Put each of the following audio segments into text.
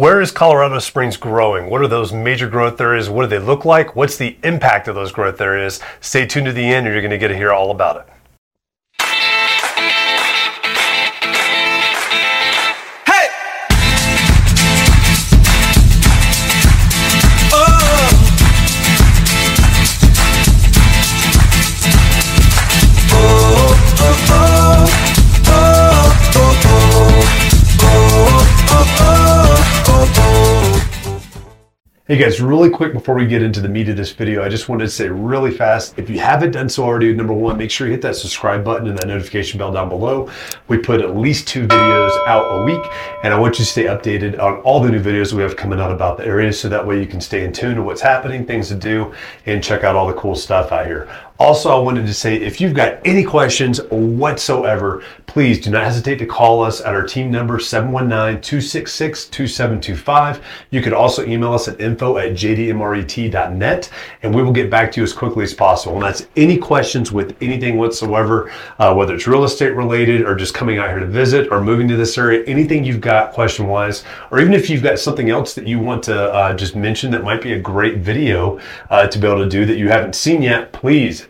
Where is Colorado Springs growing? What are those major growth areas? What do they look like? What's the impact of those growth areas? Stay tuned to the end, and you're going to get to hear all about it. Hey guys, really quick before we get into the meat of this video, I just wanted to say really fast, if you haven't done so already, number one, make sure you hit that subscribe button and that notification bell down below. We put at least two videos out a week, and I want you to stay updated on all the new videos we have coming out about the area, so that way you can stay in tune to what's happening, things to do, and check out all the cool stuff out here. Also, I wanted to say if you've got any questions whatsoever, please do not hesitate to call us at our team number 719 266 2725. You could also email us at info at jdmret.net and we will get back to you as quickly as possible. And that's any questions with anything whatsoever, uh, whether it's real estate related or just coming out here to visit or moving to this area, anything you've got question wise, or even if you've got something else that you want to uh, just mention that might be a great video uh, to be able to do that you haven't seen yet, please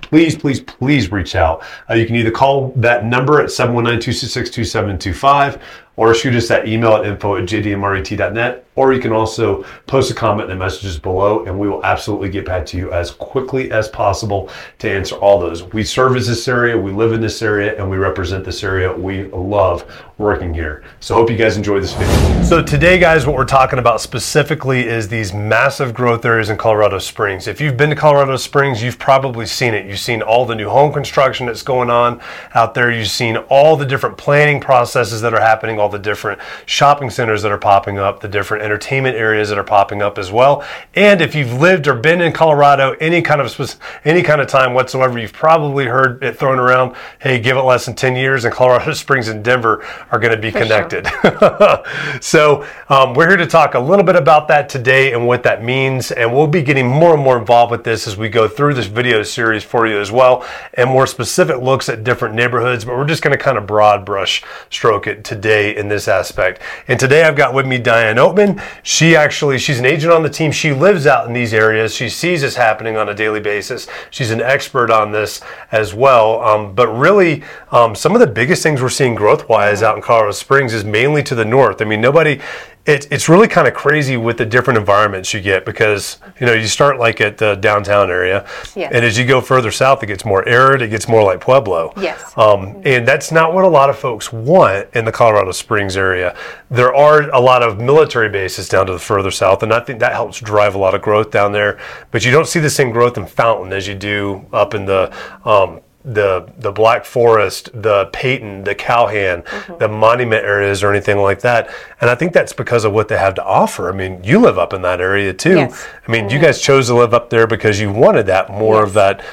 please, please, please reach out. Uh, you can either call that number at 719-266-2725 or shoot us that email at info at jdmret.net or you can also post a comment in the messages below and we will absolutely get back to you as quickly as possible to answer all those. We service this area, we live in this area, and we represent this area. We love working here. So hope you guys enjoy this video. So today guys, what we're talking about specifically is these massive growth areas in Colorado Springs. If you've been to Colorado Springs, you've probably seen it. You've seen all the new home construction that's going on out there. You've seen all the different planning processes that are happening, all the different shopping centers that are popping up, the different entertainment areas that are popping up as well. And if you've lived or been in Colorado any kind of any kind of time whatsoever, you've probably heard it thrown around, hey, give it less than 10 years and Colorado Springs and Denver are going to be For connected. Sure. so um, we're here to talk a little bit about that today and what that means. And we'll be getting more and more involved with this as we go through this video series for you as well and more specific looks at different neighborhoods. But we're just going to kind of broad brush stroke it today in this aspect. And today I've got with me Diane Oatman. She actually, she's an agent on the team. She lives out in these areas. She sees this happening on a daily basis. She's an expert on this as well. Um, but really, um, some of the biggest things we're seeing growth wise out in Colorado Springs is mainly to the north. I mean, nobody, it, it's really kind of crazy with the different environments you get because you know you start like at the downtown area yes. and as you go further south it gets more arid it gets more like pueblo. Yes. Um, and that's not what a lot of folks want in the colorado springs area. There are a lot of military bases down to the further south and i think that helps drive a lot of growth down there but you don't see the same growth in fountain as you do up in the um, the the Black Forest, the Peyton, the Calhan, mm-hmm. the monument areas or anything like that. And I think that's because of what they have to offer. I mean, you live up in that area too. Yes. I mean, mm-hmm. you guys chose to live up there because you wanted that more yes. of that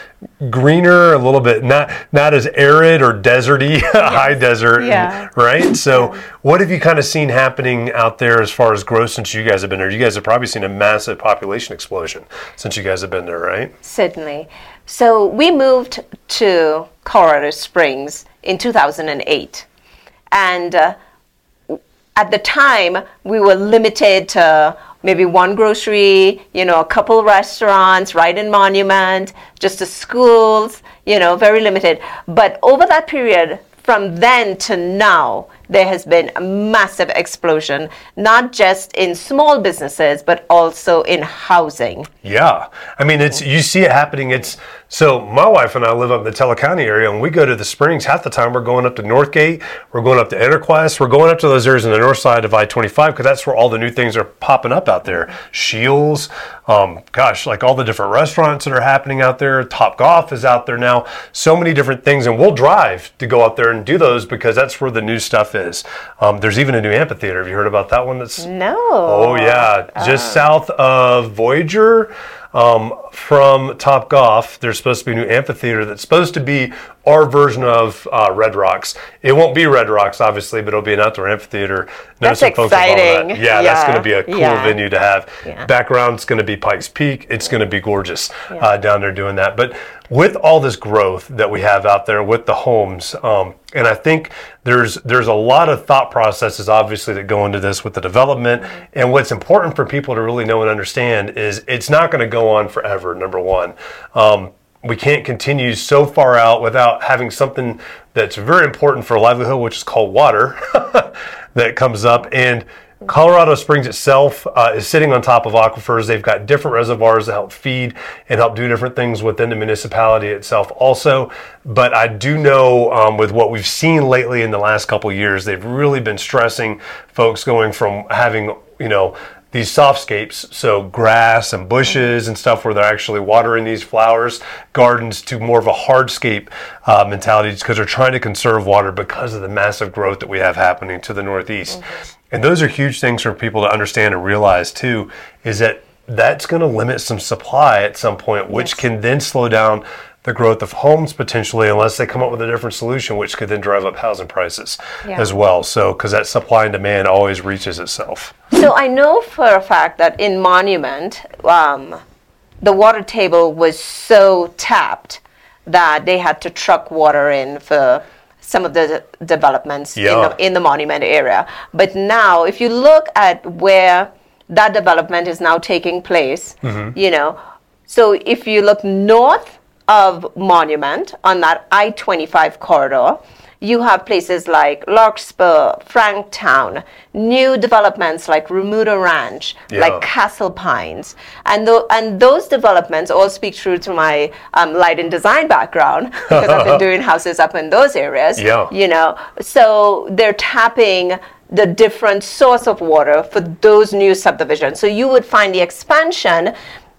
greener, a little bit not not as arid or deserty, yes. high desert, yeah. right? So, what have you kind of seen happening out there as far as growth since you guys have been there? You guys have probably seen a massive population explosion since you guys have been there, right? Certainly. So we moved to Colorado Springs in 2008. And uh, at the time, we were limited to maybe one grocery, you know, a couple restaurants right in Monument, just the schools, you know, very limited. But over that period, from then to now, there has been a massive explosion, not just in small businesses, but also in housing. Yeah. I mean, it's you see it happening. It's so my wife and I live up in the Teller County area, and we go to the Springs half the time. We're going up to Northgate, we're going up to Interquest, we're going up to those areas on the north side of I-25 because that's where all the new things are popping up out there. Scheels, um, gosh, like all the different restaurants that are happening out there. Top Golf is out there now. So many different things, and we'll drive to go out there and do those because that's where the new stuff is. Um, there's even a new amphitheater. Have you heard about that one? That's no. Oh yeah, just uh. south of Voyager. Um, from Top Golf, there's supposed to be a new amphitheater that's supposed to be our version of uh, Red Rocks. It won't be Red Rocks, obviously, but it'll be an outdoor amphitheater. that's exciting. That. Yeah, yeah, that's going to be a cool yeah. venue to have. Yeah. Background's going to be Pikes Peak. It's going to be gorgeous uh, down there doing that. But with all this growth that we have out there with the homes, um, and I think there's there's a lot of thought processes obviously that go into this with the development. And what's important for people to really know and understand is it's not going to go on forever. Number one. Um, we can't continue so far out without having something that's very important for livelihood, which is called water, that comes up. And Colorado Springs itself uh, is sitting on top of aquifers. They've got different reservoirs that help feed and help do different things within the municipality itself, also. But I do know um, with what we've seen lately in the last couple years, they've really been stressing folks going from having, you know, these softscapes, so grass and bushes and stuff where they're actually watering these flowers, gardens to more of a hardscape uh, mentality because they're trying to conserve water because of the massive growth that we have happening to the northeast. Mm-hmm. And those are huge things for people to understand and realize too, is that that's going to limit some supply at some point, which yes. can then slow down the growth of homes potentially, unless they come up with a different solution, which could then drive up housing prices yeah. as well. So, because that supply and demand always reaches itself. So, I know for a fact that in Monument, um, the water table was so tapped that they had to truck water in for some of the developments yeah. in, the, in the monument area. But now, if you look at where that development is now taking place, mm-hmm. you know, so if you look north of Monument on that I 25 corridor, you have places like Larkspur, Franktown, new developments like Remuda Ranch, yeah. like Castle Pines. And, th- and those developments all speak true to my um, light and design background because I've been doing houses up in those areas. Yeah. You know, so they're tapping the different source of water for those new subdivisions. So you would find the expansion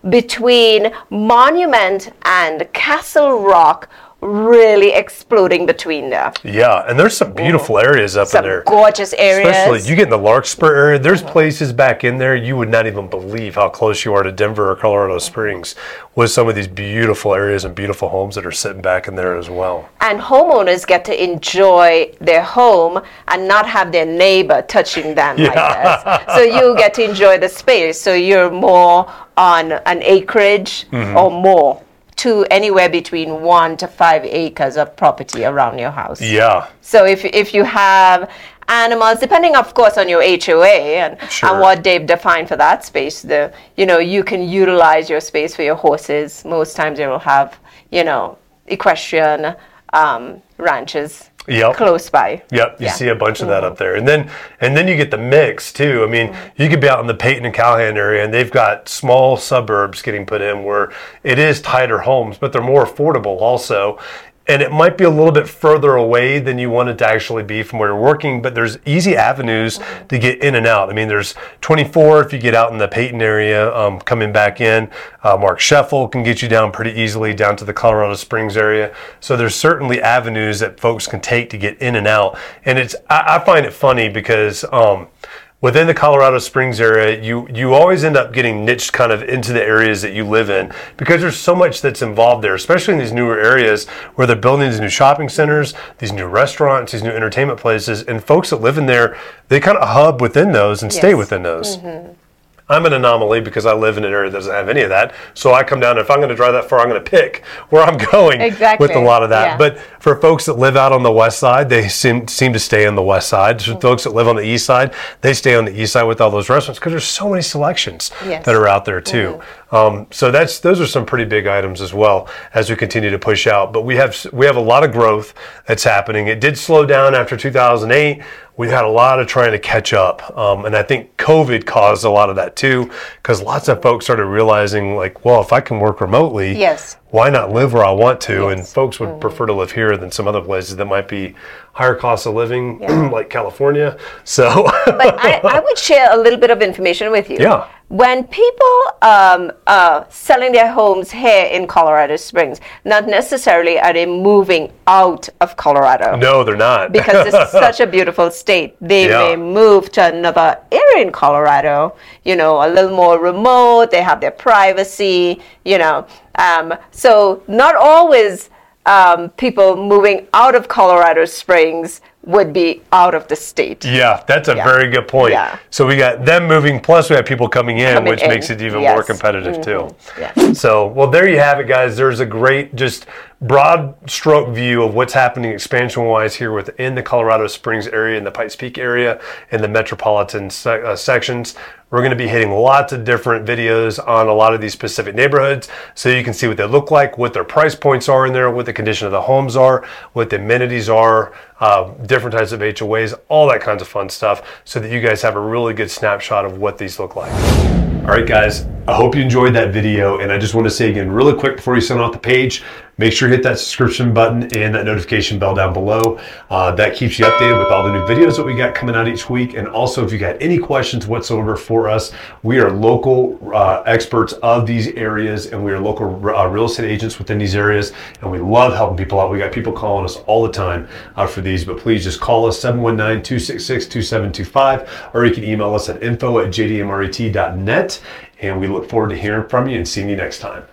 between Monument and Castle Rock really exploding between there. Yeah, and there's some beautiful areas up some in there. Gorgeous areas. Especially you get in the Larkspur area. There's mm-hmm. places back in there you would not even believe how close you are to Denver or Colorado Springs with some of these beautiful areas and beautiful homes that are sitting back in there as well. And homeowners get to enjoy their home and not have their neighbor touching them yeah. like this. So you get to enjoy the space. So you're more on an acreage mm-hmm. or more to anywhere between one to five acres of property around your house. Yeah. So if if you have animals, depending of course on your HOA and, sure. and what they've defined for that space, the you know, you can utilize your space for your horses. Most times they will have, you know, equestrian um, ranches yep. close by. Yep, you yeah. see a bunch of that mm-hmm. up there, and then and then you get the mix too. I mean, mm-hmm. you could be out in the Peyton and Calhan area, and they've got small suburbs getting put in where it is tighter homes, but they're more affordable also and it might be a little bit further away than you want it to actually be from where you're working, but there's easy avenues to get in and out. I mean, there's 24 if you get out in the Peyton area um, coming back in. Uh, Marksheffel can get you down pretty easily down to the Colorado Springs area. So there's certainly avenues that folks can take to get in and out. And it's I, I find it funny because um, within the Colorado Springs area, you you always end up getting niched kind of into the areas that you live in because there's so much that's involved there, especially in these newer areas where they're building these new shopping centers, these new restaurants, these new entertainment places, and folks that live in there, they kind of hub within those and yes. stay within those. Mm-hmm. I'm an anomaly because I live in an area that doesn't have any of that. So I come down, if I'm going to drive that far, I'm going to pick where I'm going exactly. with a lot of that. Yeah. But for folks that live out on the west side, they seem, seem to stay on the west side. Mm-hmm. Folks that live on the east side, they stay on the east side with all those restaurants because there's so many selections yes. that are out there too. Mm-hmm. Um, so that's those are some pretty big items as well as we continue to push out. But we have we have a lot of growth that's happening. It did slow down after 2008 we've had a lot of trying to catch up. Um, and I think COVID caused a lot of that too, because lots of folks started realizing, like, well, if I can work remotely, yes, why not live where I want to? Yes. And folks would mm-hmm. prefer to live here than some other places that might be higher cost of living, yeah. like California. So, but I, I, would share a little bit of information with you. Yeah. When people um, are selling their homes here in Colorado Springs, not necessarily are they moving out of Colorado. No, they're not. because this is such a beautiful state. They yeah. may move to another area in Colorado, you know, a little more remote. They have their privacy, you know. Um, so not always um, people moving out of Colorado Springs would be out of the state. Yeah, that's a Yeah. very good point. Yeah. So we got them moving, plus we have people coming in, Coming which in, makes it even yes. more competitive too. Mm-hmm. Yeah. So, well, there you have it, guys. There's a great, just broad stroke view of what's happening expansion wise here within the Colorado Springs area and the Pikes Peak area and the metropolitan se- uh, sections. We're going to be hitting lots of different videos on a lot of these specific neighborhoods so you can see what they look like, what their price points are in there, what the condition of the homes are, what the amenities are, uh, different types of HOAs, all that kinds of fun stuff so that you guys have a really good snapshot of what these look like. All right, guys, I hope you enjoyed that video. And I just want to say again, really quick before you send off the page, make sure you hit that subscription button and that notification bell down below. Uh, that keeps you updated with all the new videos that we got coming out each week. And also, if you got any questions whatsoever for us, we are local uh, experts of these areas and we are local uh, real estate agents within these areas. And we love helping people out. We got people calling us all the time uh, for these, but please just call us 719 266 2725 or you can email us at info at jdmret.net. And we look forward to hearing from you and seeing you next time.